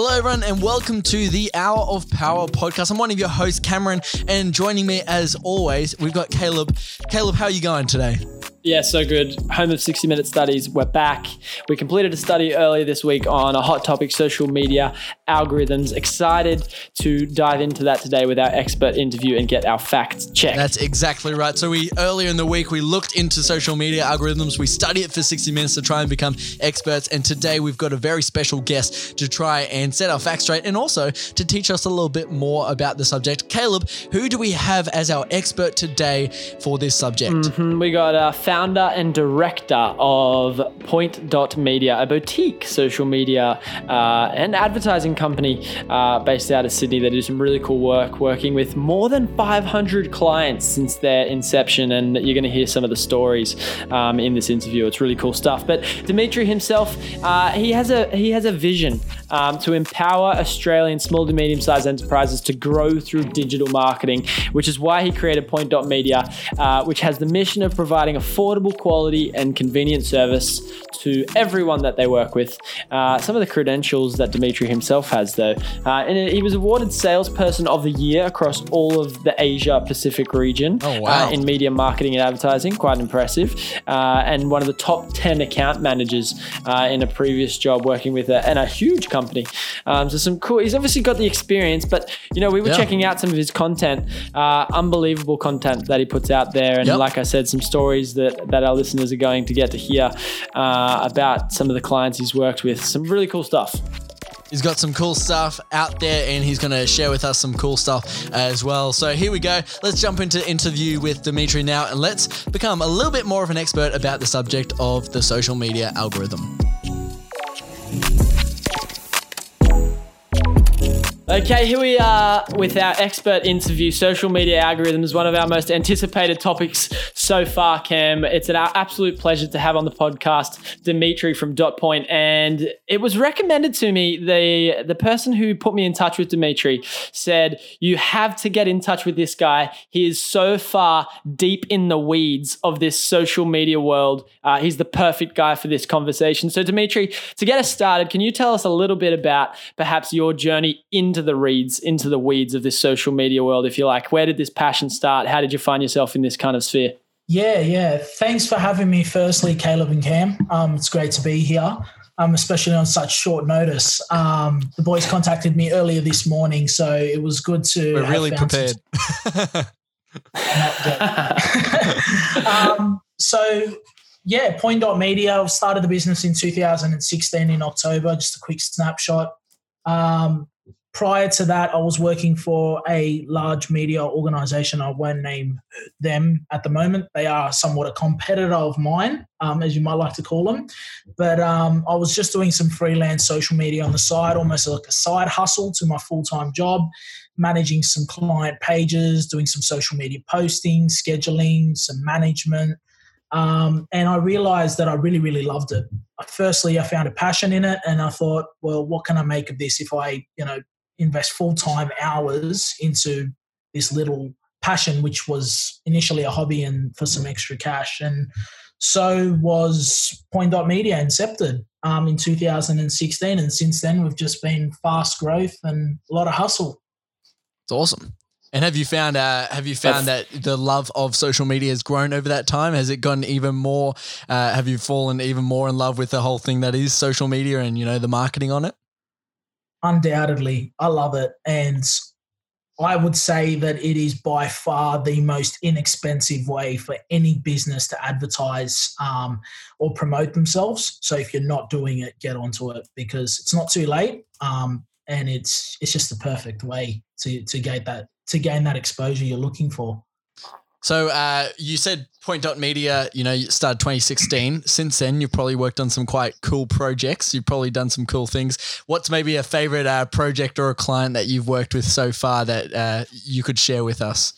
Hello, everyone, and welcome to the Hour of Power podcast. I'm one of your hosts, Cameron, and joining me as always, we've got Caleb. Caleb, how are you going today? Yeah, so good. Home of 60 Minute Studies, we're back. We completed a study earlier this week on a hot topic social media algorithms. Excited to dive into that today with our expert interview and get our facts checked. That's exactly right. So we earlier in the week we looked into social media algorithms. We studied it for 60 minutes to try and become experts. And today we've got a very special guest to try and set our facts straight and also to teach us a little bit more about the subject. Caleb, who do we have as our expert today for this subject? Mm-hmm. We got a founder and director of Point Dot Media, a boutique social media uh, and advertising company uh, based out of Sydney that do some really cool work, working with more than 500 clients since their inception. And you're going to hear some of the stories um, in this interview. It's really cool stuff. But Dimitri himself, uh, he has a he has a vision um, to empower Australian small to medium sized enterprises to grow through digital marketing, which is why he created Point Dot Media, uh, which has the mission of providing affordable affordable quality and convenient service to everyone that they work with. Uh, some of the credentials that Dimitri himself has, though, uh, and he was awarded Salesperson of the Year across all of the Asia Pacific region oh, wow. uh, in media marketing and advertising. Quite impressive. Uh, and one of the top 10 account managers uh, in a previous job working with a, and a huge company. Um, so some cool. He's obviously got the experience, but you know we were yeah. checking out some of his content. Uh, unbelievable content that he puts out there, and yep. like I said, some stories that that, our listeners are going to get to hear uh, about some of the clients he's worked with. Some really cool stuff. He's got some cool stuff out there and he's going to share with us some cool stuff as well. So here we go. Let's jump into interview with Dimitri now and let's become a little bit more of an expert about the subject of the social media algorithm. Okay, here we are with our expert interview social media algorithms, one of our most anticipated topics so far, Cam. It's an absolute pleasure to have on the podcast Dimitri from Dot Point, and it was recommended to me. The the person who put me in touch with Dimitri said you have to get in touch with this guy. He is so far deep in the weeds of this social media world. Uh, he's the perfect guy for this conversation. So, Dimitri, to get us started, can you tell us a little bit about perhaps your journey into into the reeds, into the weeds of this social media world, if you like. Where did this passion start? How did you find yourself in this kind of sphere? Yeah, yeah. Thanks for having me, firstly, Caleb and Cam. Um, it's great to be here, um, especially on such short notice. Um, the boys contacted me earlier this morning, so it was good to. We're really prepared. um, so, yeah, Point Dot Media started the business in 2016 in October. Just a quick snapshot. Um, prior to that, I was working for a large media organization. I won't name them at the moment. They are somewhat a competitor of mine, um, as you might like to call them. But um, I was just doing some freelance social media on the side, almost like a side hustle to my full time job, managing some client pages, doing some social media posting, scheduling, some management. Um, and I realized that I really, really loved it. Firstly, I found a passion in it, and I thought, well, what can I make of this if I, you know, invest full time hours into this little passion, which was initially a hobby and for some extra cash. And so was Point Dot Media incepted um, in 2016. And since then, we've just been fast growth and a lot of hustle. It's awesome. And have you found uh, have you found that the love of social media has grown over that time? Has it gotten even more? Uh, have you fallen even more in love with the whole thing that is social media and you know the marketing on it? Undoubtedly, I love it. And I would say that it is by far the most inexpensive way for any business to advertise um, or promote themselves. So if you're not doing it, get onto it because it's not too late, um, and it's it's just the perfect way to to gain that to gain that exposure you're looking for. So uh, you said Point Dot Media, you know, you started 2016. Since then, you've probably worked on some quite cool projects. You've probably done some cool things. What's maybe a favorite uh, project or a client that you've worked with so far that uh, you could share with us?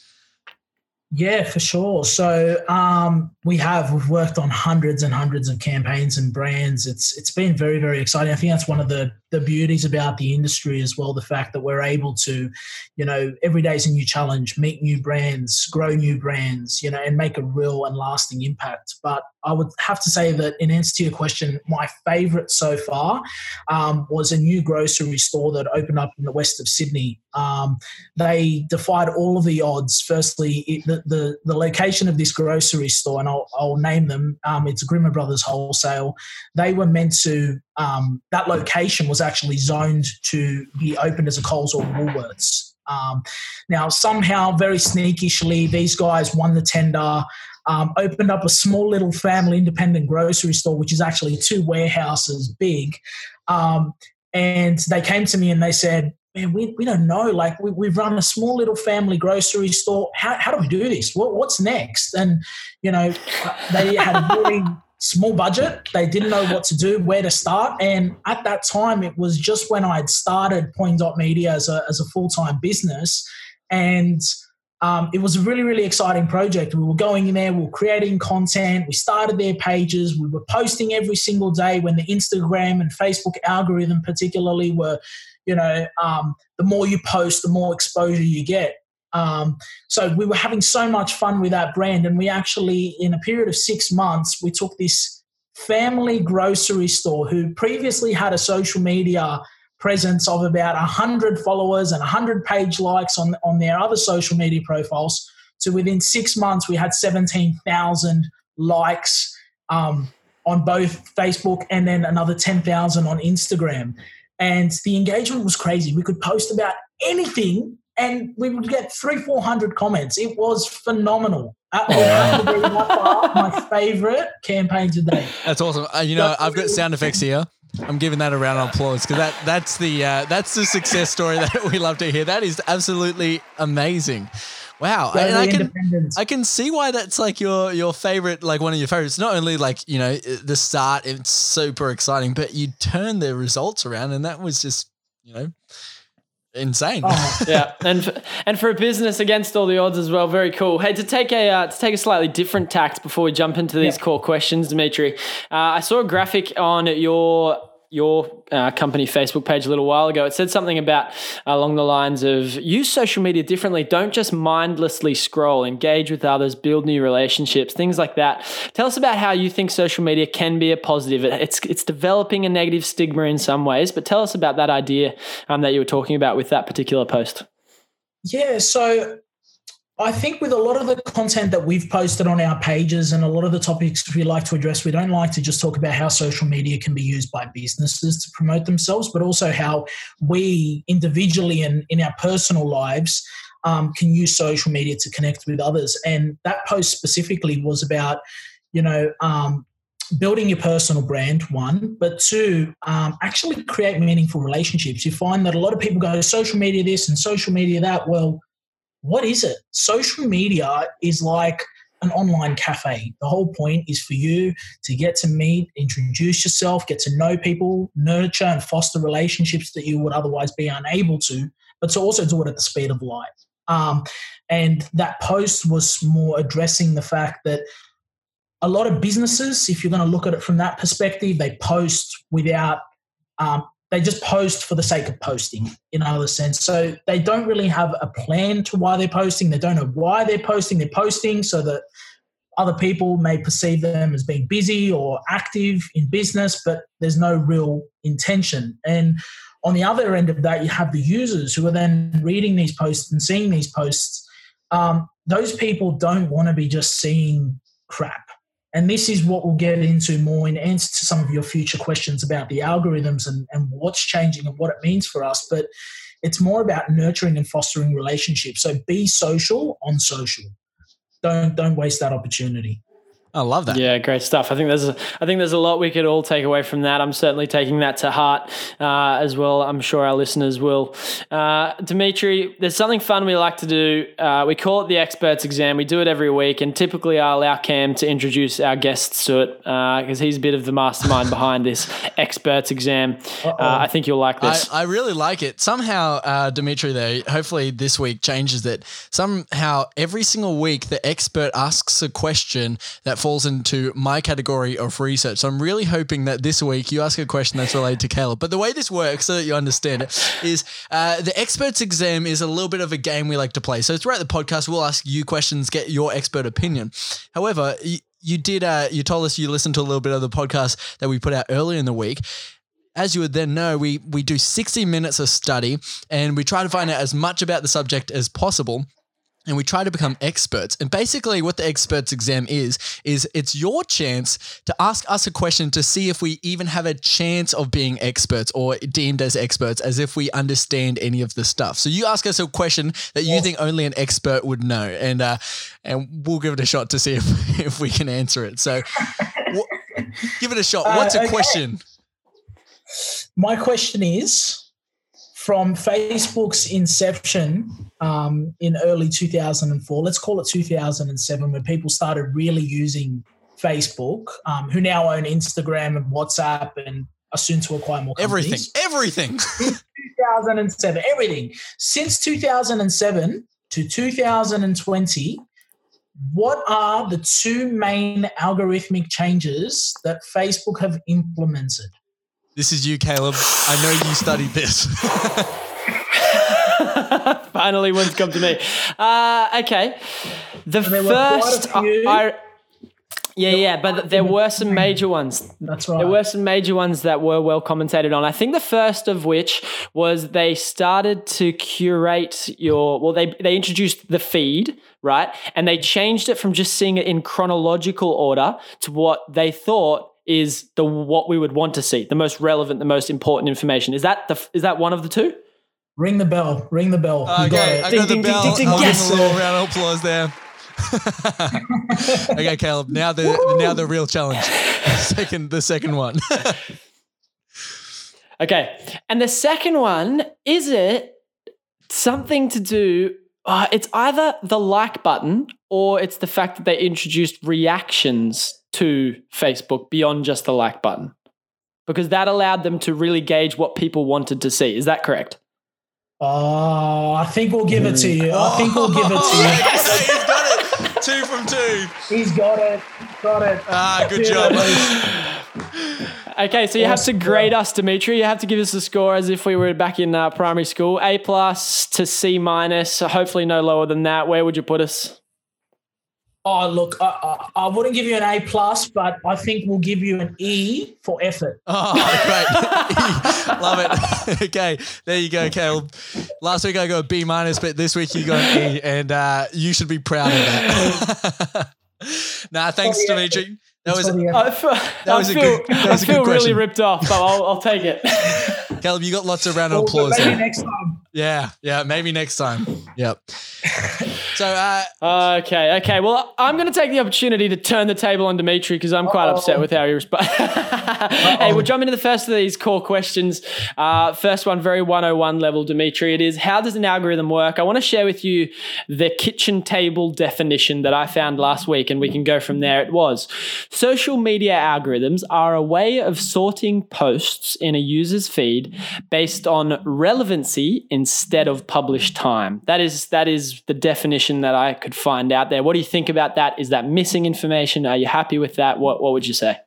Yeah, for sure. So um, we have we've worked on hundreds and hundreds of campaigns and brands. It's it's been very very exciting. I think that's one of the the beauties about the industry as well. The fact that we're able to, you know, every day is a new challenge, meet new brands, grow new brands, you know, and make a real and lasting impact. But I would have to say that in answer to your question, my favorite so far um, was a new grocery store that opened up in the west of Sydney. Um, they defied all of the odds. Firstly, it, the, the, the location of this grocery store, and I'll, I'll name them. Um, it's Grimmer Brothers Wholesale. They were meant to. Um, that location was actually zoned to be opened as a Coles or Woolworths. Um, now, somehow, very sneakishly, these guys won the tender um, opened up a small little family independent grocery store, which is actually two warehouses big. Um, and they came to me and they said, man, we, we don't know. Like, we, we've run a small little family grocery store. How, how do we do this? What, what's next? And, you know, they had a small budget. They didn't know what to do, where to start. And at that time, it was just when I had started Point Media as a, as a full time business. And um, it was a really, really exciting project. We were going in there, we were creating content, we started their pages, we were posting every single day when the Instagram and Facebook algorithm, particularly, were, you know, um, the more you post, the more exposure you get. Um, so we were having so much fun with that brand. And we actually, in a period of six months, we took this family grocery store who previously had a social media presence of about 100 followers and 100 page likes on, on their other social media profiles. So within six months, we had 17,000 likes um, on both Facebook and then another 10,000 on Instagram. And the engagement was crazy. We could post about anything and we would get three, 400 comments. It was phenomenal. Oh, my favorite campaign today. That's awesome. Uh, you know, I've got sound effects here. I'm giving that a round of applause because that that's the uh, that's the success story that we love to hear. That is absolutely amazing. Wow, and I can I can see why that's like your your favorite, like one of your favorites. Not only like you know the start, it's super exciting, but you turn the results around, and that was just you know insane. Oh, yeah, and for, and for a business against all the odds as well, very cool. Hey, to take a uh, to take a slightly different tact before we jump into these yeah. core questions, Dimitri, uh, I saw a graphic on your your uh, company Facebook page a little while ago. It said something about along the lines of use social media differently. Don't just mindlessly scroll, engage with others, build new relationships, things like that. Tell us about how you think social media can be a positive. It's it's developing a negative stigma in some ways, but tell us about that idea um, that you were talking about with that particular post. Yeah, so I think with a lot of the content that we've posted on our pages and a lot of the topics we like to address, we don't like to just talk about how social media can be used by businesses to promote themselves, but also how we individually and in our personal lives um, can use social media to connect with others. And that post specifically was about, you know, um, building your personal brand, one, but two, um, actually create meaningful relationships. You find that a lot of people go social media this and social media that. Well, what is it? Social media is like an online cafe. The whole point is for you to get to meet, introduce yourself, get to know people, nurture and foster relationships that you would otherwise be unable to, but to also do it at the speed of light. Um, and that post was more addressing the fact that a lot of businesses, if you're going to look at it from that perspective, they post without um, they just post for the sake of posting in another sense. So they don't really have a plan to why they're posting. They don't know why they're posting. They're posting so that other people may perceive them as being busy or active in business, but there's no real intention. And on the other end of that, you have the users who are then reading these posts and seeing these posts. Um, those people don't want to be just seeing crap and this is what we'll get into more in answer to some of your future questions about the algorithms and, and what's changing and what it means for us. But it's more about nurturing and fostering relationships. So be social on social. Don't don't waste that opportunity. I love that. Yeah, great stuff. I think there's a, I think there's a lot we could all take away from that. I'm certainly taking that to heart uh, as well. I'm sure our listeners will. Uh, Dimitri, there's something fun we like to do. Uh, we call it the experts exam. We do it every week, and typically I allow Cam to introduce our guests to it because uh, he's a bit of the mastermind behind this experts exam. Uh, I think you'll like this. I, I really like it. Somehow, uh, Dimitri, though, hopefully this week changes it. Somehow, every single week, the expert asks a question that falls into my category of research. So I'm really hoping that this week you ask a question that's related to Caleb. But the way this works, so that you understand it, is uh, the experts exam is a little bit of a game we like to play. So throughout the podcast, we'll ask you questions, get your expert opinion. However, you, you did, uh, you told us you listened to a little bit of the podcast that we put out earlier in the week as you would then know, we we do 60 minutes of study and we try to find out as much about the subject as possible and we try to become experts. And basically, what the experts exam is, is it's your chance to ask us a question to see if we even have a chance of being experts or deemed as experts, as if we understand any of the stuff. So you ask us a question that you think only an expert would know, and uh, and we'll give it a shot to see if if we can answer it. So. w- give it a shot. What's a Uh, okay. question? My question is from Facebook's inception um, in early 2004, let's call it 2007, when people started really using Facebook, um, who now own Instagram and WhatsApp and are soon to acquire more companies. Everything. Everything. 2007, everything. Since 2007 to 2020, what are the two main algorithmic changes that Facebook have implemented? This is you, Caleb. I know you studied this. Finally, one's come to me. Uh, okay, the There were quite a first. I, yeah, yeah, but there were some major ones. That's right. There were some major ones that were well commentated on. I think the first of which was they started to curate your well, they they introduced the feed, right? And they changed it from just seeing it in chronological order to what they thought is the what we would want to see, the most relevant, the most important information. Is that the is that one of the two? Ring the bell. Ring the bell. You okay, got I it. got the Ding, ding, bell. ding, ding, I'll yes. a little round of applause there. okay, Caleb. Now the now the real challenge. Second, the second one. Okay. And the second one, is it something to do? Uh, it's either the like button or it's the fact that they introduced reactions to Facebook beyond just the like button. Because that allowed them to really gauge what people wanted to see. Is that correct? Oh, I think we'll give it to you. I think we'll give it to Okay, he's got it. Two from two. He's got it. Got it. Ah, good Two job. Okay, so you have to grade us, Dimitri. You have to give us a score as if we were back in uh, primary school. A plus to C minus, so hopefully no lower than that. Where would you put us? Oh, look, I, I, I wouldn't give you an A plus, but I think we'll give you an E for effort. Oh, great. Love it. okay, there you go, Caleb. Last week I got a B minus, but this week you got an E, and uh, you should be proud of that. nah, thanks, For the Dimitri. That was For the effort. I feel, That was I a feel, good- that was I a good feel really ripped off, but I'll, I'll take it. Caleb. You got lots of round of Well, applause maybe there. next time. Yeah, yeah, maybe next time. Yep. So, uh, okay, okay. Well, I'm going to take the opportunity to turn the table on Dimitri because I'm quite Uh-oh. upset with how he responds. hey, we'll jump into the first of these core questions. Uh, first one, very 101 level, Dimitri. It is how does an algorithm work? I want to share with you the kitchen table definition that I found last week, and we can go from there. It was social media algorithms are a way of sorting posts in a user's feed based on relevancy instead of published time. That is that is the definition that I could find out there. What do you think about that? Is that missing information? Are you happy with that? What what would you say?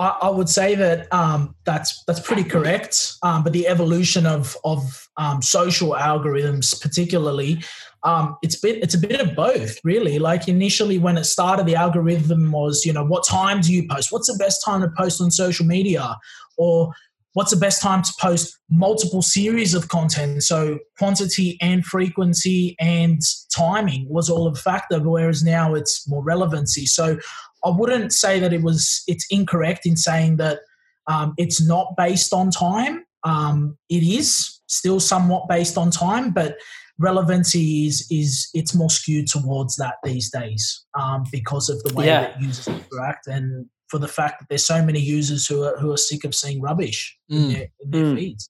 I, I would say that um, that's that's pretty correct. Um, but the evolution of of um, social algorithms, particularly, um, it's bit it's a bit of both, really. Like initially, when it started, the algorithm was, you know, what time do you post? What's the best time to post on social media? Or what's the best time to post multiple series of content? So quantity and frequency and timing was all a factor, whereas now it's more relevancy. So I wouldn't say that it was it's incorrect in saying that um, it's not based on time. Um, it is still somewhat based on time, but relevancy is is it's more skewed towards that these days um, because of the way Yeah. that users interact and for the fact that there's so many users who are who are sick of seeing rubbish in Mm. their, in their Mm. feeds.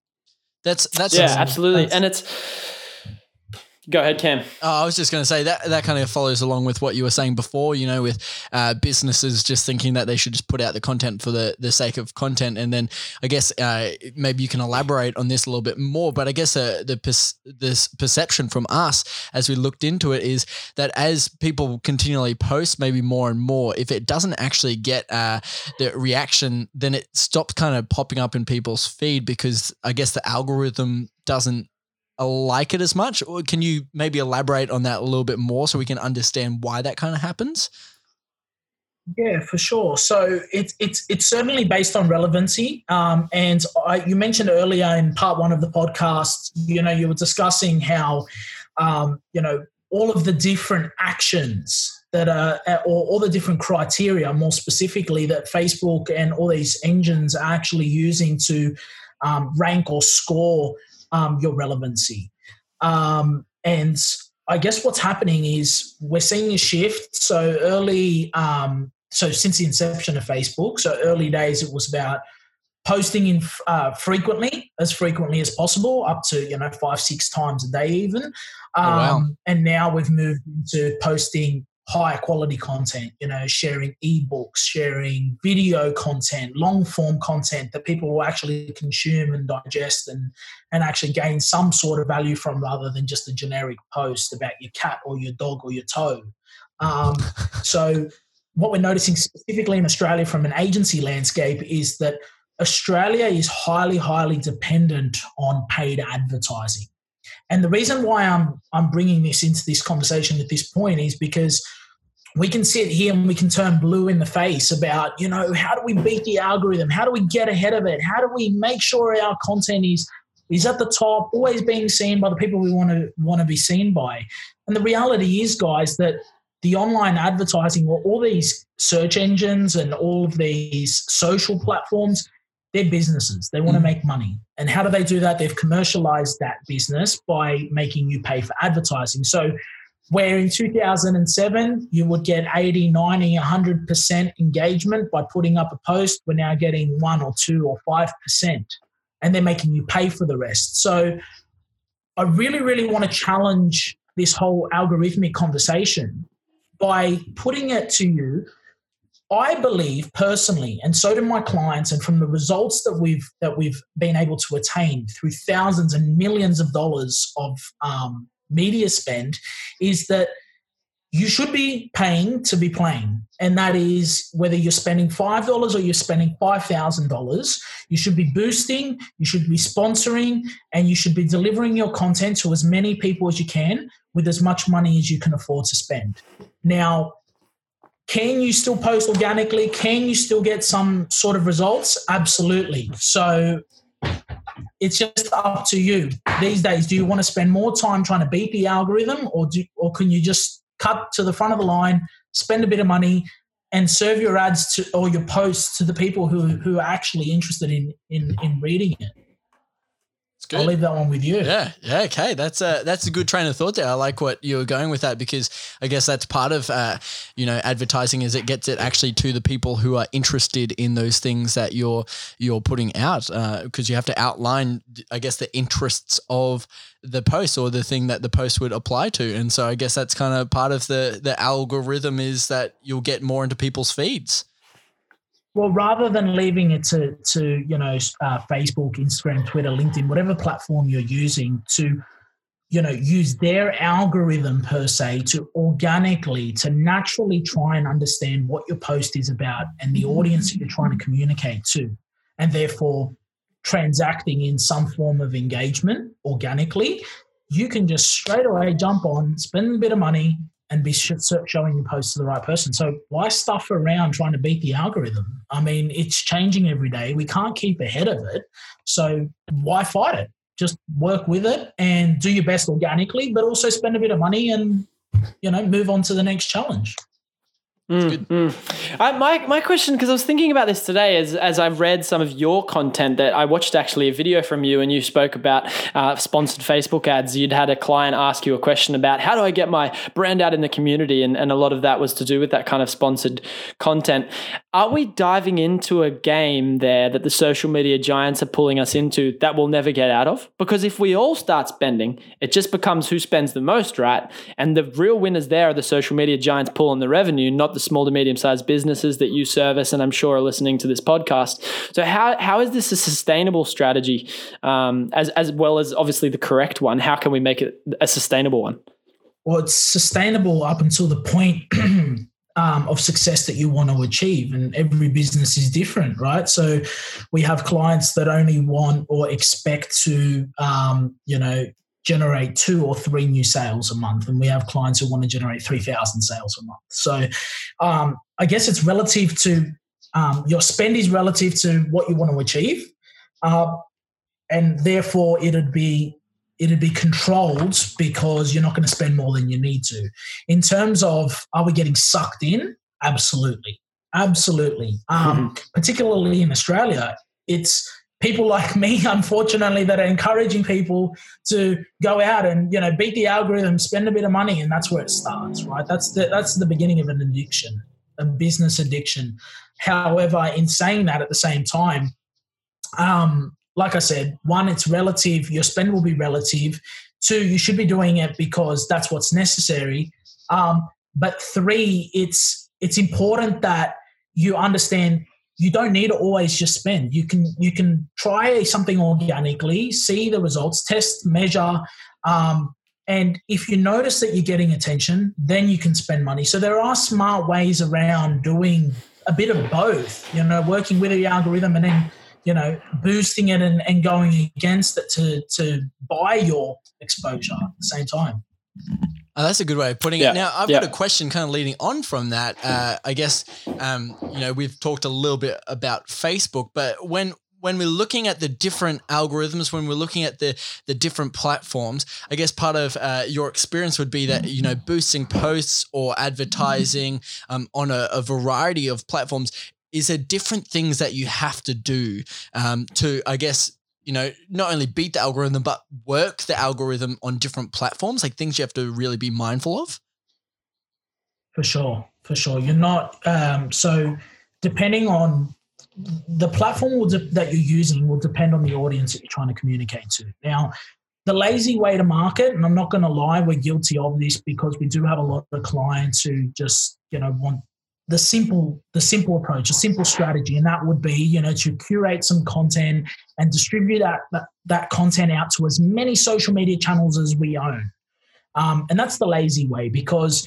that's that's yeah, awesome. absolutely. That's- And it's Go ahead, Cam. Oh, I was just going to say that that kind of follows along with what you were saying before. You know, with uh, businesses just thinking that they should just put out the content for the the sake of content, and then I guess uh, maybe you can elaborate on this a little bit more. But I guess uh, the this perception from us as we looked into it is that as people continually post, maybe more and more, if it doesn't actually get uh, the reaction, then it stops kind of popping up in people's feed because I guess the algorithm doesn't like it as much? Or can you maybe elaborate on that a little bit more so we can understand why that kind of happens? Yeah, for sure. So it's it's it's certainly based on relevancy. Um, and I, you mentioned earlier in part one of the podcast, you know, you were discussing how, um, you know, all of the different actions that are, or all the different criteria, more specifically, that Facebook and all these engines are actually using to um, rank or score um, your relevancy. Um, and I guess what's happening is we're seeing a shift. So early, um, so since the inception of Facebook, so early days it was about posting in uh, frequently, as frequently as possible, up to you know five six times a day even. Um, oh, wow. Um, and now we've moved into posting higher quality content, you know, sharing ebooks, sharing video content, long form content that people will actually consume and digest and, and actually gain some sort of value from rather than just a generic post about your cat or your dog or your toe. Um, so, what we're noticing specifically in Australia from an agency landscape is that Australia is highly, highly dependent on paid advertising. And the reason why I'm I'm bringing this into this conversation at this point is because we can sit here and we can turn blue in the face about you know how do we beat the algorithm? How do we get ahead of it? How do we make sure our content is is at the top always being seen by the people we want to want to be seen by? And the reality is guys that the online advertising or all these search engines and all of these social platforms they're businesses. They want to mm. make money. And how do they do that? They've commercialized that business by making you pay for advertising. So where in 2007 you would get 80 90 100% engagement by putting up a post we're now getting 1 or 2 or 5% and they're making you pay for the rest. So i really really want to challenge this whole algorithmic conversation by putting it to you I believe personally, and so do my clients, and from the results that we've that we've been able to attain through thousands and millions of dollars of um, media spend is that you should be paying to be playing. And that is whether you're spending $5 or you're spending $5,000, you should be boosting, you should be sponsoring, and you should be delivering your content to as many people as you can with as much money as you can afford to spend. Now, can you still post organically? Can you still get some sort of results? Absolutely. So it's just up to you these days. Do you want to spend more time trying to beat the algorithm, or do, or can you just cut to the front of the line, spend a bit of money, and serve your ads to or your posts to the people who who are actually interested in in in reading it? Good. I'll leave that one with you. Yeah, yeah, okay. That's a that's a good train of thought there. I like what you were going with that because I guess that's part of uh, you know advertising is it gets it actually to the people who are interested in those things that you're you're putting out because uh, you have to outline I guess the interests of the post or the thing that the post would apply to, and so I guess that's kind of part of the the algorithm is that you'll get more into people's feeds. Well, rather than leaving it to, to you know, uh, Facebook, Instagram, Twitter, LinkedIn, whatever platform you're using to, you know, use their algorithm per se to organically, to naturally try and understand what your post is about and the audience that you're trying to communicate to, and therefore transacting in some form of engagement organically, you can just straight away jump on, spend a bit of money, and be showing your posts to the right person. So why stuff around trying to beat the algorithm? I mean, it's changing every day. We can't keep ahead of it. So why fight it? Just work with it and do your best organically, but also spend a bit of money and you know move on to the next challenge. Mm, mm. I, my, my question, because I was thinking about this today as, as I've read some of your content that I watched actually a video from you and you spoke about uh, sponsored Facebook ads. You'd had a client ask you a question about how do I get my brand out in the community? And, and a lot of that was to do with that kind of sponsored content. Are we diving into a game there that the social media giants are pulling us into that we'll never get out of? Because if we all start spending, it just becomes who spends the most, right? And the real winners there are the social media giants pulling the revenue, not the the small to medium sized businesses that you service and I'm sure are listening to this podcast. So how, how is this a sustainable strategy um, as, as well as obviously the correct one? How can we make it a sustainable one? Well, it's sustainable up until the point um, of success that you want to achieve. And every business is different, right? So we have clients that only want or expect to, um, you know, generate two or three new sales a month, and we have clients who want to generate 3,000 sales a month. So um, I guess it's relative to um, your spend is relative to what you want to achieve. Uh, and therefore, it'd be it'd be controlled because you're not going to spend more than you need to. In terms of are we getting sucked in? Absolutely, absolutely. Um, mm-hmm. Particularly in Australia, it's people like me, unfortunately, that are encouraging people to go out and you know beat the algorithm, spend a bit of money, and that's where it starts, right? That's the that's the beginning of an addiction, a business addiction. However, in saying that, at the same time, um, like I said, one, it's relative. Your spend will be relative. Two, you should be doing it because that's what's necessary. Um, but three, it's it's important that you understand you don't need to always just spend. You can you can try something organically, see the results, test, measure, um, and if you notice that you're getting attention, then you can spend money. So there are smart ways around doing a bit of both. You know, working with the algorithm and then you know boosting it and, and going against it to to buy your exposure at the same time. Oh, that's a good way of putting yeah. it. Now, I've yeah. got a question kind of leading on from that. Uh, I guess, um, you know, we've talked a little bit about Facebook, but when when we're looking at the different algorithms, when we're looking at the the different platforms, I guess part of uh, your experience would be that you know boosting posts or advertising um, on a, a, variety of platforms is there different things that you have to do um, to, I guess, you know, not only beat the algorithm, but work the algorithm on different platforms, like things you have to really be mindful of? For sure. For sure. You're not, um, so depending on the platform that you're using will depend on the audience that you're trying to communicate to. Now, the lazy way to market, and I'm not going to lie, we're guilty of this because we do have a lot of clients who just, you know, want the simple the simple approach a simple strategy. And that would be you know to curate some content and distribute that that, that content out to as many social media channels as we own. Um, and that's the lazy way because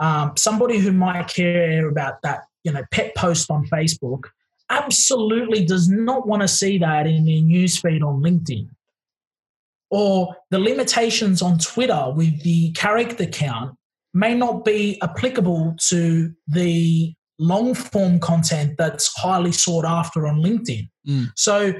um, somebody who might care about that you know pet post on facebook absolutely does not want to see that in their newsfeed on linkedin. Or the limitations on twitter with the character count may not be applicable to the long form content that's highly sought after on LinkedIn. Mm. So,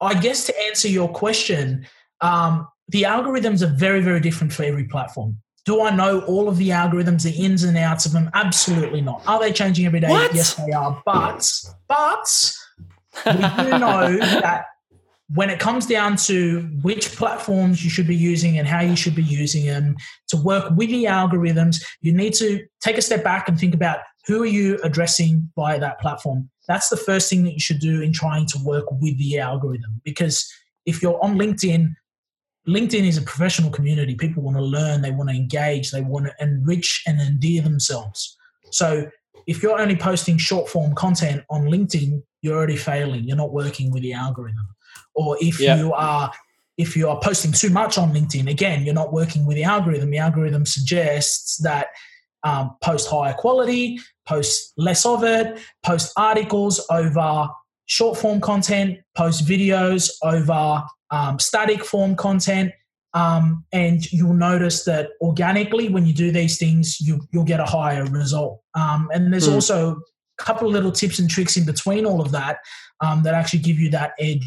I guess to answer your question, um, the algorithms are very, very different for every platform. Do I know all of the algorithms, the ins and outs of them? Absolutely not. Are they changing every day? What? Yes, they are. But, but we do know that when it comes down to which platforms you should be using and how you should be using them to work with the algorithms, you need to take a step back and think about who are you addressing by that platform. That's the first thing that you should do in trying to work with the algorithm. Because if you're on LinkedIn, LinkedIn is a professional community. People want to learn, they want to engage, they want to enrich and endear themselves. So if you're only posting short form content on LinkedIn, you're already failing. You're not working with the algorithm or if yeah. you are if you are posting too much on LinkedIn, again, you're not working with the algorithm. The algorithm suggests that um, post higher quality, post less of it, post articles over short form content, post videos over um, static form content. Um, and you'll notice that organically, when you do these things, you, will get a higher result. Um, and there's mm. also a couple of little tips and tricks in between all of that um, that actually give you that edge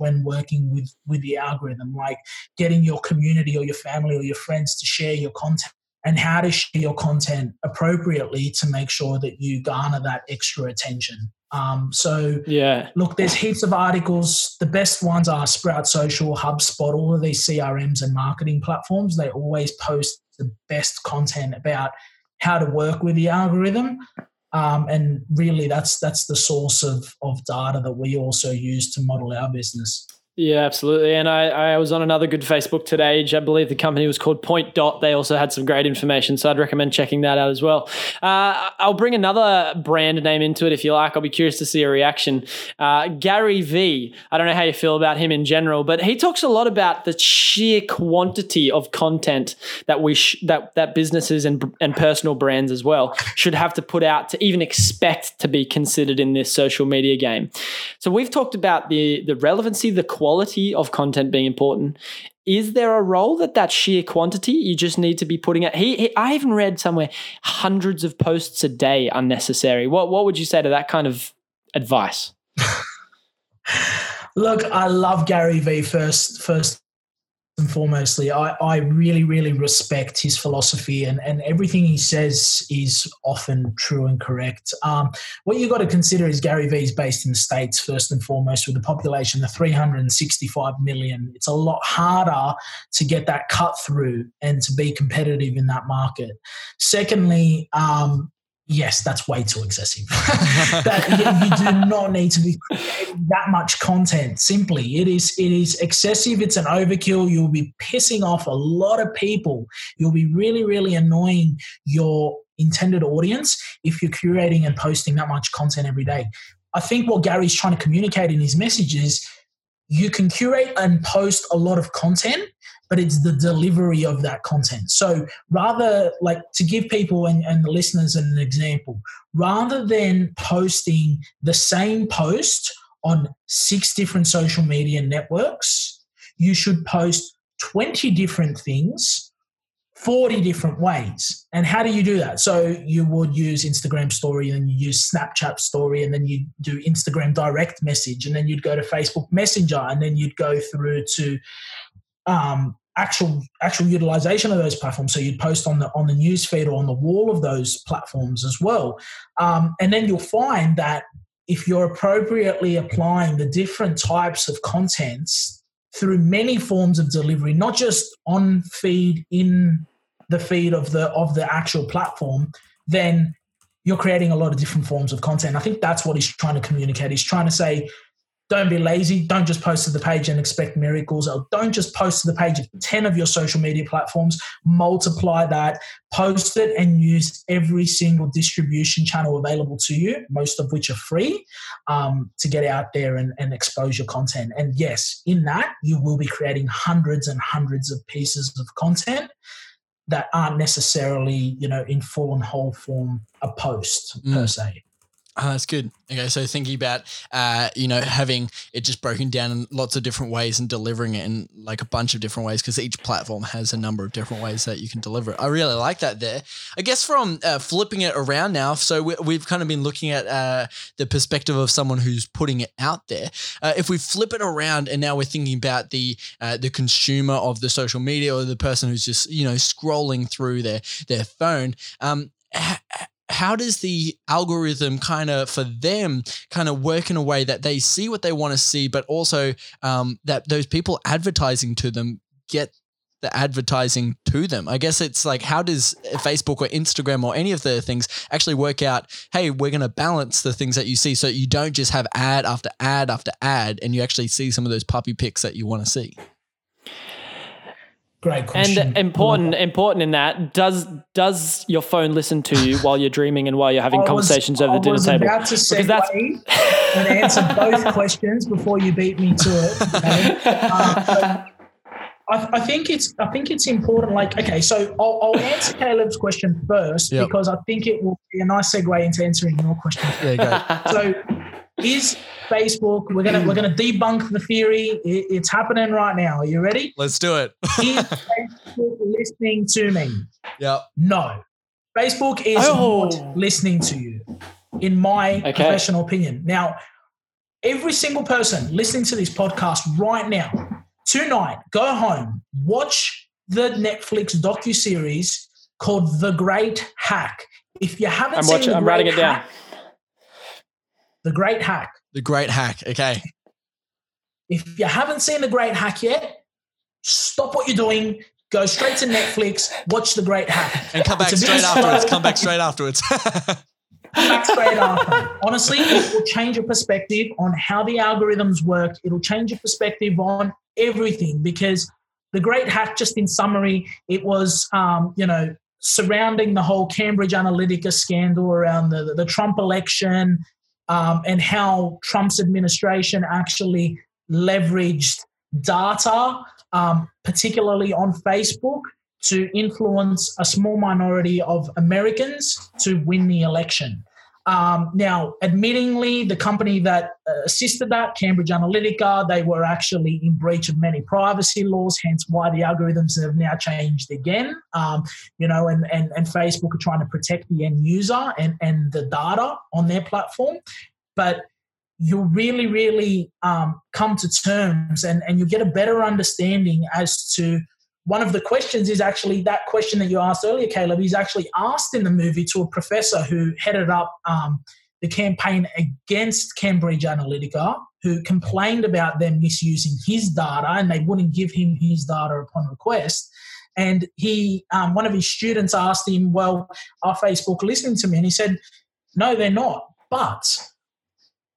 when working with with the algorithm like getting your community or your family or your friends to share your content and how to share your content appropriately to make sure that you garner that extra attention. Um, so, yeah, look, there's heaps of articles. The best ones are Sprout Social, HubSpot, all of these CRMs and marketing platforms. They always post the best content about how to work with the algorithm. Um, and really, that's that's the source of of data that we also use to model our business. Yeah, absolutely. And I, I was on another good Facebook today. I believe the company was called Point Dot. They also had some great information. So I'd recommend checking that out as well. Uh, I'll bring another brand name into it if you like. I'll be curious to see a reaction. Uh, Gary Vee. I don't know how you feel about him in general, but he talks a lot about the sheer quantity of content that we sh- that that businesses and and personal brands as well should have to put out to even expect to be considered in this social media game. So we've talked about the the relevancy, the quality quality of content being important. Is there a role that that sheer quantity you just need to be putting it? He, he, I even read somewhere hundreds of posts a day unnecessary. What what would you say to that kind of advice? Look, I love Gary Vee first first and foremostly, I, I really, really respect his philosophy and, and everything he says is often true and correct. Um, what you've got to consider is Gary Vee is based in the States, first and foremost, with a population of 365 million. It's a lot harder to get that cut through and to be competitive in that market. Secondly, um, yes, that's way too excessive. that you, you, do not need to be creating that much content. Simply, it is it is excessive. It's an overkill. You'll be pissing off a lot of people. You'll be really really annoying your intended audience if you're curating and posting that much content every day. I think what Gary's trying to communicate in his message is you can curate and post a lot of content but it's the delivery of that content. So rather like to give people and, and the listeners an example, rather than posting the same post on six different social media networks, you should post 20 different things 40 different ways. And how do you do that? So you would use Instagram story and you use Snapchat story and then you do Instagram direct message and then you'd go to Facebook Messenger and then you'd go through to um, actual actual utilization of those platforms. So you'd post on the on the news feed or on the wall of those platforms as well. Um, and then you'll find that if you're appropriately applying the different types of contents through many forms of delivery, not just on feed in the feed of the of the actual platform, then you're creating a lot of different forms of content. I think that's what he's trying to communicate. He's trying to say don't be lazy. Don't just post to the page and expect miracles. Or don't just post to the page of 10 of your social media platforms. Multiply that, post it, and use every single distribution channel available to you, most of which are free, um, to get out there and, and expose your content. And yes, in that, you will be creating hundreds and hundreds of pieces of content that aren't necessarily, you know, in full and whole form a post mm. per se. Oh, that's good. Okay, so thinking about, uh, you know, having it just broken down in lots of different ways and delivering it in like a bunch of different ways because each platform has a number of different ways that you can deliver it. I really like that there. I guess from uh, flipping it around now, so we, have kind of been looking at uh, the perspective of someone who's putting it out there. Uh, if we flip it around and now we're thinking about the uh, the consumer of the social media or the person who's just you know scrolling through their their phone. Um, how does the algorithm kind of for them kind of work in a way that they see what they want to see, but also um, that those people advertising to them get the advertising to them. I guess it's like how does Facebook or Instagram or any of the things actually work out, hey, we're going to balance the things that you see so you don't just have ad after ad after ad and you actually see some of those puppy pics that you want to see. Great question. And important, important in that does does your phone listen to you while you're dreaming and while you're having conversations over the dinner table? I was about to segue and answer both questions before you beat me to it. Okay? Um, I, I, think it's I think it's important. Like, okay, so I'll, I'll answer Caleb's question first yep. because I think it will be a nice segue into answering your question. Yeah, so is Facebook? We're gonna we're gonna debunk the theory. It, it's happening right now. Are you ready? Let's do it. is Facebook listening to me? Yeah. No. Facebook is oh. not listening to you, in my okay. professional opinion. Now, every single person listening to this podcast right now, tonight, go home, watch the Netflix docu series called The Great Hack. If you haven't I'm seen watching. I'm writing it down. Hack, The Great Hack. The great hack. Okay. If you haven't seen The Great Hack yet, stop what you're doing, go straight to Netflix, watch The Great Hack. And come back It's a bit straight afterwards. Come back straight afterwards. Come back straight after. Honestly, it will change your perspective on how the algorithms work. It'll change your perspective on everything because the great hack, just in summary, it was, um, you know, surrounding the whole Cambridge Analytica scandal around the, the Trump election um, and how Trump's administration actually leveraged data, um, particularly on Facebook, to influence a small minority of Americans to win the election. Um, now, admittingly, the company that uh, assisted that, Cambridge Analytica, they were actually in breach of many privacy laws, hence why the algorithms have now changed again. Um, you know, and, and, and Facebook are trying to protect the end user and, and the data on their platform. But you'll really, really um, come to terms and, and you get a better understanding as to one of the questions is actually that question that you asked earlier, Caleb. He's actually asked in the movie to a professor who headed up um, the campaign against Cambridge Analytica, who complained about them misusing his data and they wouldn't give him his data upon request. And he, um, one of his students asked him, "Well, are Facebook listening to me?" And he said, "No, they're not." But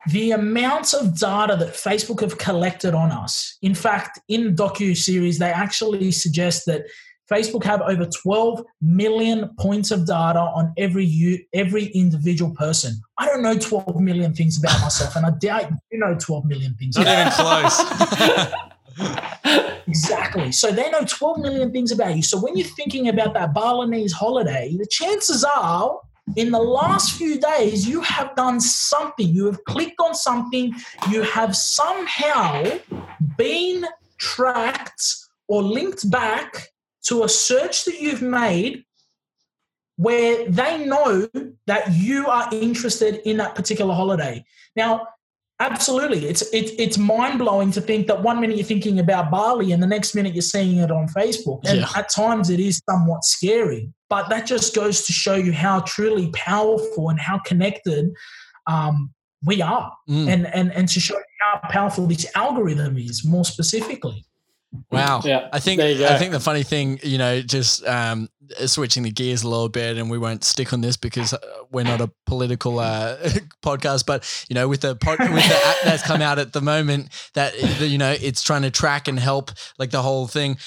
the amount of data that Facebook have collected on us. In fact, in docu series, they actually suggest that Facebook have over 12 million points of data on every you, every individual person. I don't know 12 million things about myself, and I doubt you know 12 million things. Not even close. Exactly. So they know 12 million things about you. So when you're thinking about that Balinese holiday, the chances are in the last few days, you have done something. You have clicked on something. You have somehow been tracked or linked back to a search that you've made where they know that you are interested in that particular holiday. Now, absolutely, it's it, it's mind blowing to think that one minute you're thinking about Bali and the next minute you're seeing it on Facebook, and Yeah. at times it is somewhat scary. But that just goes to show you how truly powerful and how connected um, we are, Mm. and and and to show you how powerful this algorithm is more specifically. Wow. Yeah, I think there you go. I think the funny thing, you know, just um, switching the gears a little bit, and we won't stick on this because uh, we're not a political uh, podcast, but you know, with the pod, with the app that's come out at the moment, that you know, it's trying to track and help like the whole thing.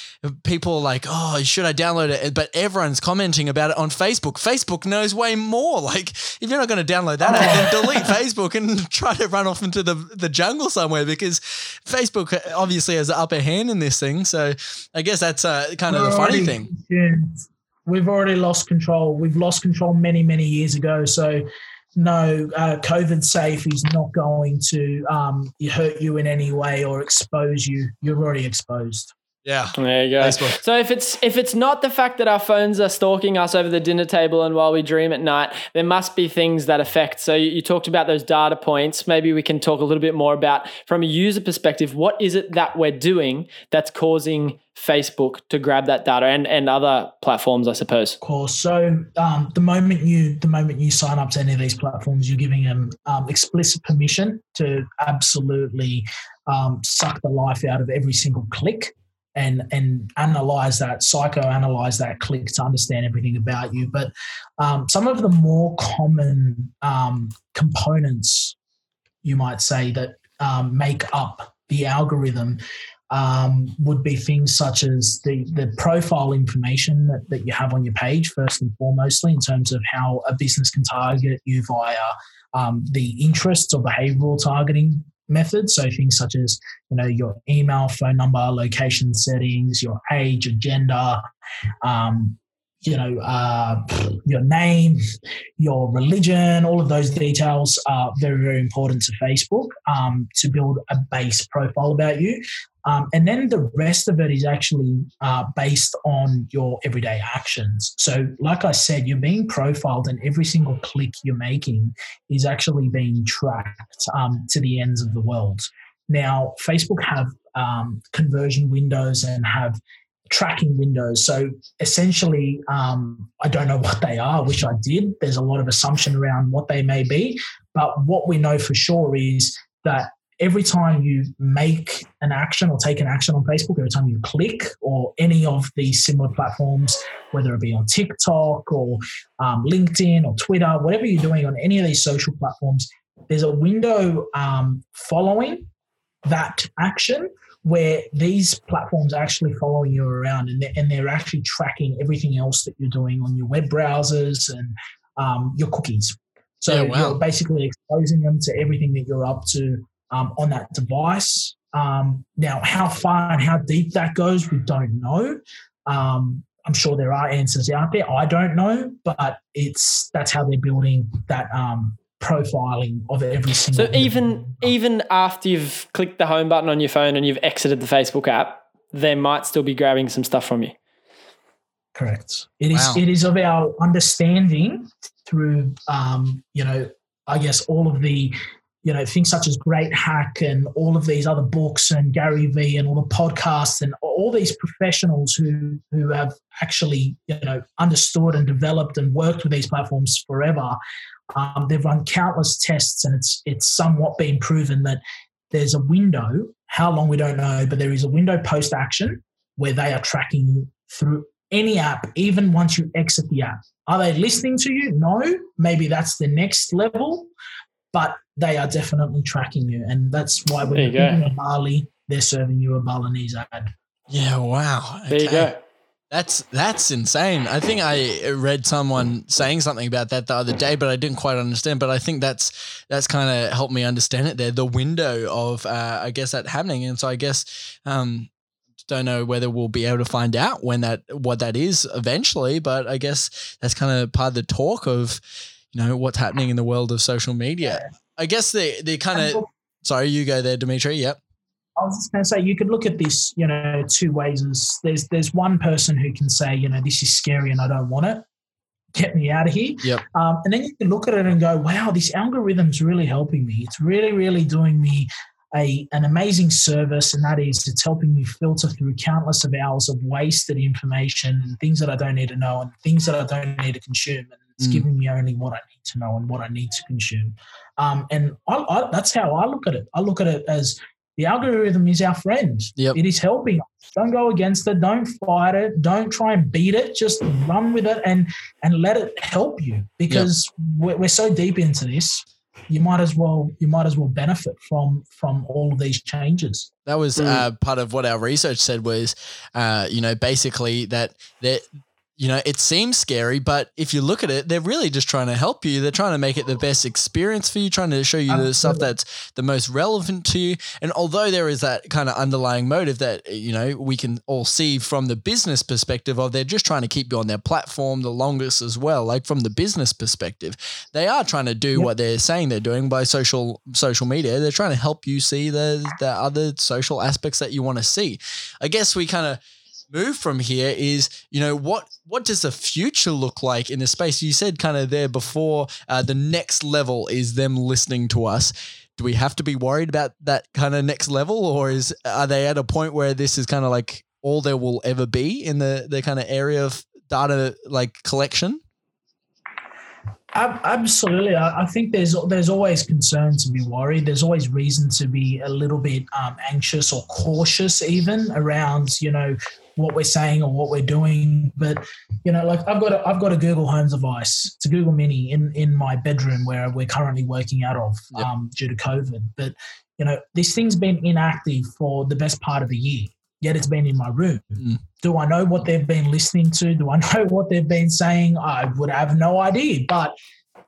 People are like, oh, should I download it? But everyone's commenting about it on Facebook. Facebook knows way more. Like, if you're not going to download that, app, then delete Facebook and try to run off into the the jungle somewhere because Facebook obviously has the upper hand in this thing. So I guess that's uh, kind of the funny thing. We've already lost control. We've lost control many, many years ago. So, no, uh, COVID safe is not going to um, hurt you in any way or expose you. You're already exposed. Yeah. There you go. Facebook. So if it's if it's not the fact that our phones are stalking us over the dinner table and while we dream at night, there must be things that affect. So you, you talked about those data points. Maybe we can talk a little bit more about from a user perspective. What is it that we're doing that's causing Facebook to grab that data and and other platforms, I suppose. Of course. So um, the moment you the moment you sign up to any of these platforms, you're giving them um, explicit permission to absolutely um, suck the life out of every single click and and analyze that, psychoanalyze that click to understand everything about you. But um, some of the more common um, components, you might say, that um, make up the algorithm um, would be things such as the, the profile information that, that you have on your page, first and foremostly, in terms of how a business can target you via um, the interests or behavioral targeting methods. So things such as you know your email, phone number, location settings, your age, your gender, um, you know uh, your name, your religion. All of those details are very very important to Facebook um, to build a base profile about you. Um, and then the rest of it is actually uh, based on your everyday actions. So, like I said, you're being profiled, and every single click you're making is actually being tracked um, to the ends of the world. Now, Facebook have um, conversion windows and have tracking windows. So essentially, um, I don't know what they are. Wish I did. There's a lot of assumption around what they may be. But what we know for sure is that every time you make an action or take an action on Facebook, every time you click or any of these similar platforms, whether it be on TikTok or um, LinkedIn or Twitter, whatever you're doing on any of these social platforms, there's a window um, following that action where these platforms are actually following you around and they're, and they're actually tracking everything else that you're doing on your web browsers and um, your cookies. So yeah, wow. you're basically exposing them to everything that you're up to um, on that device. Um, now, how far and how deep that goes, we don't know. Um, I'm sure there are answers out there. I don't know, but it's that's how they're building that um, profiling of every single. So even even after you've clicked the home button on your phone and you've exited the Facebook app, they might still be grabbing some stuff from you. Correct. It is. Wow. It is of our understanding through, um, you know, I guess all of the, you know, things such as Great Hack and all of these other books and Gary Vee and all the podcasts and all these professionals who who have actually, you know, understood and developed and worked with these platforms forever um, they've run countless tests, and it's it's somewhat been proven that there's a window. How long we don't know, but there is a window post action where they are tracking you through any app, even once you exit the app. Are they listening to you? No. Maybe that's the next level, but they are definitely tracking you, and that's why when you're eating a Bali, they're serving you a Balinese ad. Yeah. Wow. Okay. There you go. That's that's insane. I think I read someone saying something about that the other day, but I didn't quite understand. But I think that's that's kind of helped me understand it there. The window of uh, I guess that happening, and so I guess um, don't know whether we'll be able to find out when that what that is eventually. But I guess that's kind of part of the talk of you know what's happening in the world of social media. I guess the the kind of sorry, you go there, Dimitri. Yep. I was just going to say you could look at this, you know, two ways. As There's there's one person who can say, you know, this is scary and I don't want it. Get me out of here. Yep. Um, and then you can look at it and go, wow, this algorithm's really helping me. It's really, really doing me a, an amazing service, and that is it's helping me filter through countless of hours of wasted information and things that I don't need to know and things that I don't need to consume. And it's mm. giving me only what I need to know and what I need to consume. Um, and I, I, that's how I look at it. I look at it as the algorithm is our friend. Yep. It is helping us. Don't go against it. Don't fight it. Don't try and beat it. Just run with it and and let it help you because yep. we're, we're so deep into this. You might as well you might as well benefit from from all of these changes. That was mm. uh, part of what our research said was, uh, you know, basically that that you know, it seems scary, but if you look at it, they're really just trying to help you. They're trying to make it the best experience for you, trying to show you Absolutely. the stuff that's the most relevant to you. And although there is that kind of underlying motive that, you know, we can all see from the business perspective of they're just trying to keep you on their platform the longest as well. Like from the business perspective, they are trying to do yep. what they're saying they're doing by social social media. They're trying to help you see the the other social aspects that you want to see. I guess we kind of move from here is you know what what does the future look like in this space? You said kind of there before uh, the next level is them listening to us. Do we have to be worried about that kind of next level or is are they at a point where this is kind of like all there will ever be in the the kind of area of data like collection? Absolutely, I think there's there's always concern to be worried. There's always reason to be a little bit um, anxious or cautious, even around you know what we're saying or what we're doing. But you know, like I've got a, I've got a Google Home device, it's a Google Mini in in my bedroom where we're currently working out of yep. um, due to COVID. But you know, this thing's been inactive for the best part of a year. Yet it's been in my room. Mm. Do I know what they've been listening to? Do I know what they've been saying? I would have no idea. But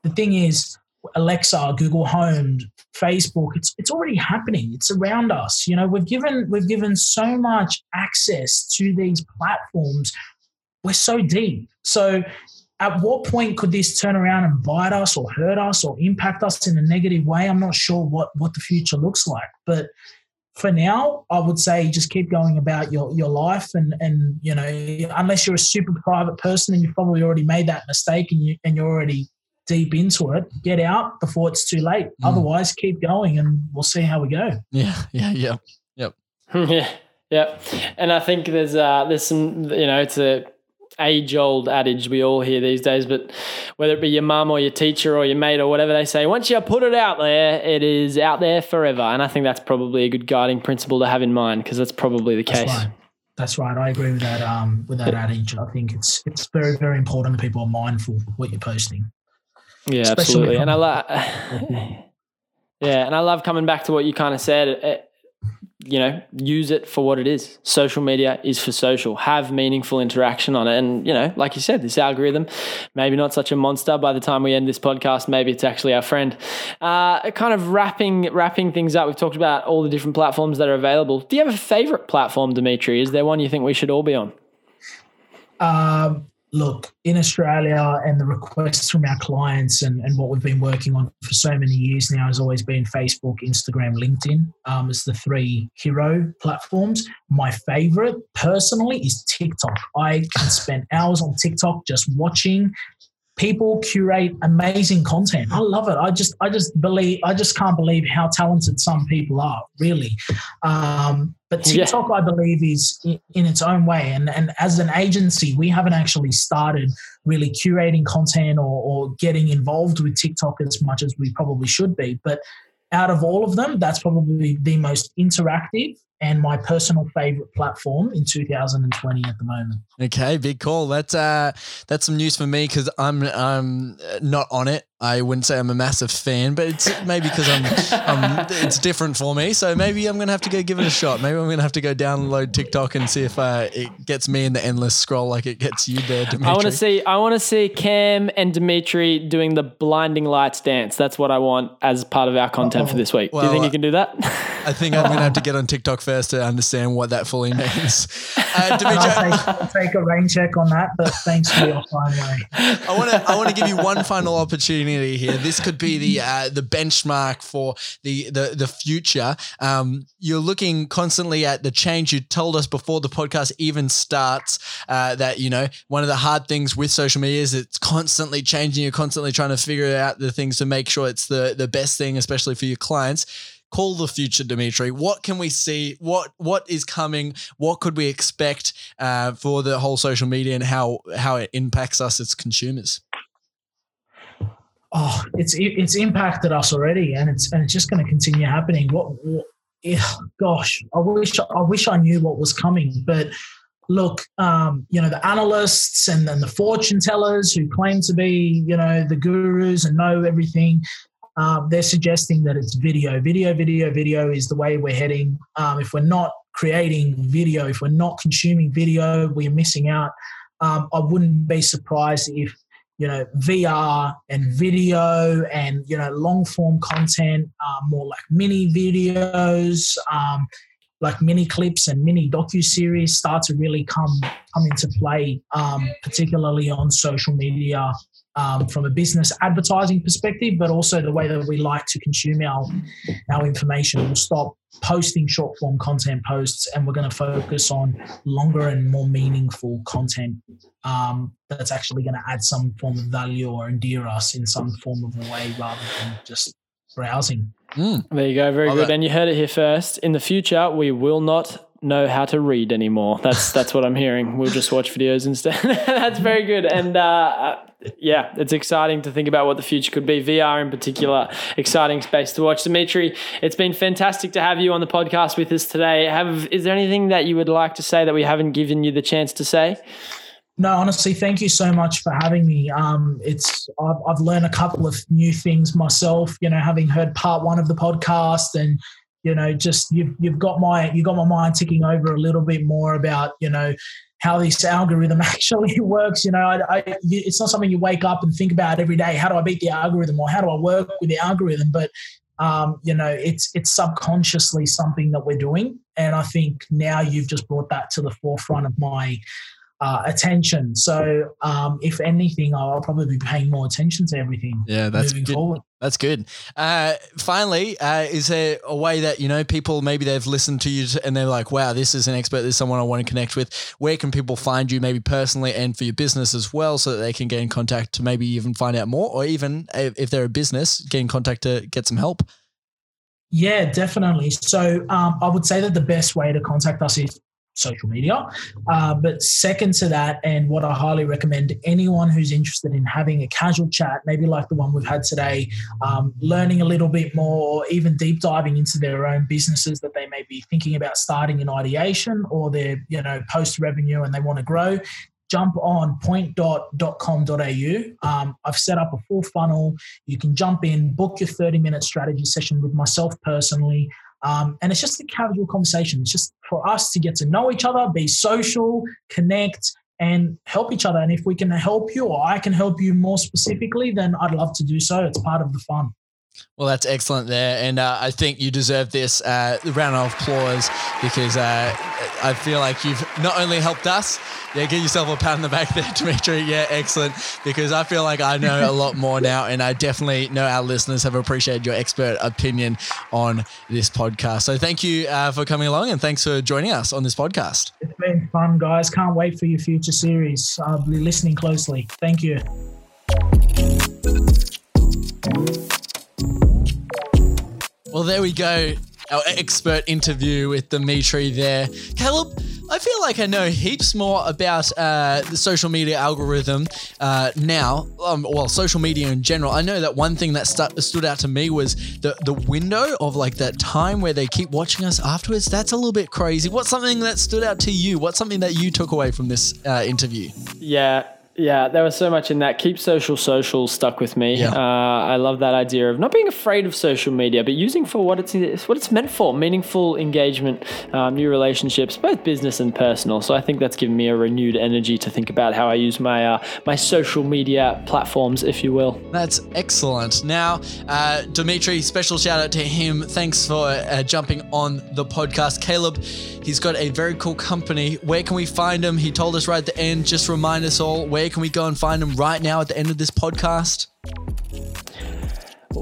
the thing is, Alexa, Google Home, Facebook, it's it's already happening. It's around us. You know, we've given we've given so much access to these platforms. We're so deep. So at what point could this turn around and bite us or hurt us or impact us in a negative way? I'm not sure what what the future looks like. But for now, I would say just keep going about your, your life and and you know, unless you're a super private person and you've probably already made that mistake and you and you're already deep into it, get out before it's too late. Mm. Otherwise, keep going and we'll see how we go. Yeah, yeah, yeah, yep. yeah. Yeah, and I think there's uh, there's some you know it's a age old adage we all hear these days, but whether it be your mum or your teacher or your mate or whatever they say, once you put it out there, it is out there forever. And I think that's probably a good guiding principle to have in mind because that's probably the That's case. right. That's right. I agree with that. Um, with that adage, I think it's it's very very important that people are mindful of what you're posting. Yeah, Especially absolutely. And I it love, yeah, and I love coming back to what you kind of said. uh, you know, use it for what it is. Social media is for social. Have meaningful interaction on it, and you know, like you said, this algorithm, maybe not such a monster. By the time we end this podcast, maybe it's actually our friend. Uh, kind of wrapping wrapping things up. We've talked about all the different platforms that are available. Do you have a favorite platform, Dimitri? Is there one you think we should all be on? Um, look, in Australia, and the requests from our clients and, and what we've been working on for so many years now has always been Facebook, Instagram, LinkedIn um, as the three hero platforms. My favorite personally is TikTok. I can spend hours on TikTok just watching people curate amazing content. I love it. I just, I just believe, I just can't believe how talented some people are. Really, um, but Yeah. TikTok, I believe, is in its own way. And and as an agency, we haven't actually started really curating content or, or getting involved with TikTok as much as we probably should be. But out of all of them, that's probably the most interactive and my personal favorite platform in 2020 at the moment. Okay, big call. That's uh, that's some news for me because I'm I'm uh, not on it. I wouldn't say I'm a massive fan, but it's maybe because I'm, I'm it's different for me. So maybe I'm gonna have to go give it a shot. Maybe I'm gonna have to go download TikTok and see if uh, it gets me in the endless scroll like it gets you there, Dimitri. I want to see. I want to see Cam and Dimitri doing the blinding lights dance. That's what I want as part of our content for this week. do you think you can do that? I think I'm gonna have to get on TikTok first to understand what that fully means. Uh, Dimitri, I'll take, I'll take a rain check on that, but thanks for your fine way. I want to I want to give you one final opportunity here. This could be the uh, the benchmark for the the the future. Um, you're looking constantly at the change. You told us before the podcast even starts uh, that you know one of the hard things with social media is it's constantly changing. You're constantly trying to figure out the things to make sure it's the the best thing, especially for your clients. Call the future, Dimitri. What can we see? What what is coming? What could we expect uh, for the whole social media and how how it impacts us as consumers? Oh, it's it's impacted us already, and it's and it's just going to continue happening. What, what yeah, gosh, I wish I wish I knew what was coming, but look, um, you know, the analysts and then the fortune tellers who claim to be, you know, the gurus and know everything. Um, they're suggesting that it's video, video, video, video is the way we're heading. Um, if we're not creating video, if we're not consuming video, we're missing out. Um, I wouldn't be surprised if you know VR and video and you know long form content, uh, more like mini videos, um, like mini clips and mini docu series start to really come come into play, um, particularly on social media. Um, from a business advertising perspective, but also the way that we like to consume our our information. We'll stop posting short form content posts, and we're going to focus on longer and more meaningful content um, that's actually going to add some form of value or endear us in some form of a way rather than just browsing. There you go. Very Love good. it. And you heard it here first. In the future, we will not know how to read anymore. That's that's what I'm hearing. We'll just watch videos instead. that's very good. And uh, uh, yeah, it's exciting to think about what the future could be. VR in particular, exciting space to watch. Dimitri, it's been fantastic to have you on the podcast with us today. Have is there anything that you would like to say that we haven't given you the chance to say? No, honestly, thank you so much for having me. Um, it's I've, I've learned a couple of new things myself. You know, having heard part one of the podcast, and you know, just you've you've got my you've got my mind ticking over a little bit more about you know how this algorithm actually works. You know, I, I, it's not something you wake up and think about every day. How do I beat the algorithm, or how do I work with the algorithm? But um, you know, it's it's subconsciously something that we're doing, and I think now you've just brought that to the forefront of my uh, attention. So, um, if anything, I'll probably be paying more attention to everything Yeah, that's moving good. forward. That's good. Uh, finally, uh, is there a way that you know people maybe they've listened to you and they're like, "Wow, this is an expert. This is someone I want to connect with." Where can people find you, maybe personally and for your business as well, so that they can get in contact to maybe even find out more, or even if if they're a business, get in contact to get some help? Yeah, definitely. So um, I would say that the best way to contact us is social media. Uh, but second to that, and what I highly recommend anyone who's interested in having a casual chat, maybe like the one we've had today, um, learning a little bit more, or even deep diving into their own businesses that they may be thinking about starting in ideation or they're, you know, post revenue and they want to grow, jump on pointdot.com.au. Um, I've set up a full funnel. You can jump in, book your 30 minute strategy session with myself personally. Um, and it's just a casual conversation. It's just for us to get to know each other, be social, connect, and help each other. And if we can help you or I can help you more specifically, then I'd love to do so. It's part of the fun. Well, that's excellent there. And uh, I think you deserve this uh, round of applause because uh, I feel like you've not only helped us, yeah, give yourself a pat on the back there, Dimitri. Yeah, excellent. Because I feel like I know a lot more now, and I definitely know our listeners have appreciated your expert opinion on this podcast. So thank you uh, for coming along, and thanks for joining us on this podcast. It's been fun, guys. Can't wait for your future series. I'll be listening closely. Thank you. Well, there we go. Our expert interview with Dimitri there. Caleb, I feel like I know heaps more about uh, the social media algorithm uh, now. Um, well, social media in general. I know that one thing that stood out to me was the the window of like that time where they keep watching us afterwards. That's a little bit crazy. What's something that stood out to you? What's something that you took away from this uh, interview? Yeah, yeah, there was so much in that. Keep social social stuck with me. Yeah. Uh, I love that idea of not being afraid of social media, but using for what it's what it's meant for: meaningful engagement, um, new relationships, both business and personal. So I think that's given me a renewed energy to think about how I use my uh, my social media platforms, if you will. That's excellent. Now, uh, Dimitri, special shout out to him. Thanks for uh, jumping on the podcast. Caleb, he's got a very cool company. Where can we find him? He told us right at the end. Just remind us all where can we go and find them right now at the end of this podcast?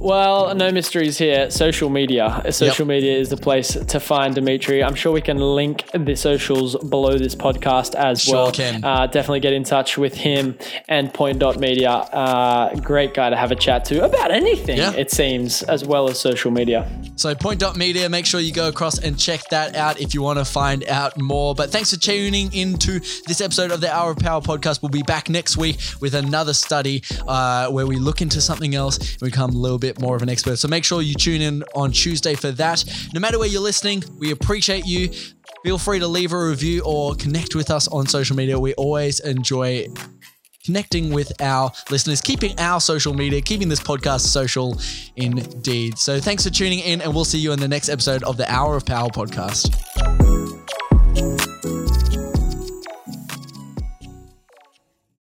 Well, no mysteries here. Social media. Social yep. media is the place to find Dimitri. I'm sure we can link the socials below this podcast as sure well. Can. Uh, definitely get in touch with him and Point Dot Media. Uh, great guy to have a chat to about anything, yeah. it seems, as well as social media. So, Point Dot Media, make sure you go across and check that out if you want to find out more. But thanks for tuning into this episode of the Hour of Power podcast. We'll be back next week with another study uh, where we look into something else and become a little bit more of an expert. So make sure you tune in on Tuesday for that. No matter where you're listening, we appreciate you. Feel free to leave a review or connect with us on social media. We always enjoy connecting with our listeners, keeping our social media, keeping this podcast social indeed. So thanks for tuning in, and we'll see you in the next episode of the Hour of Power podcast.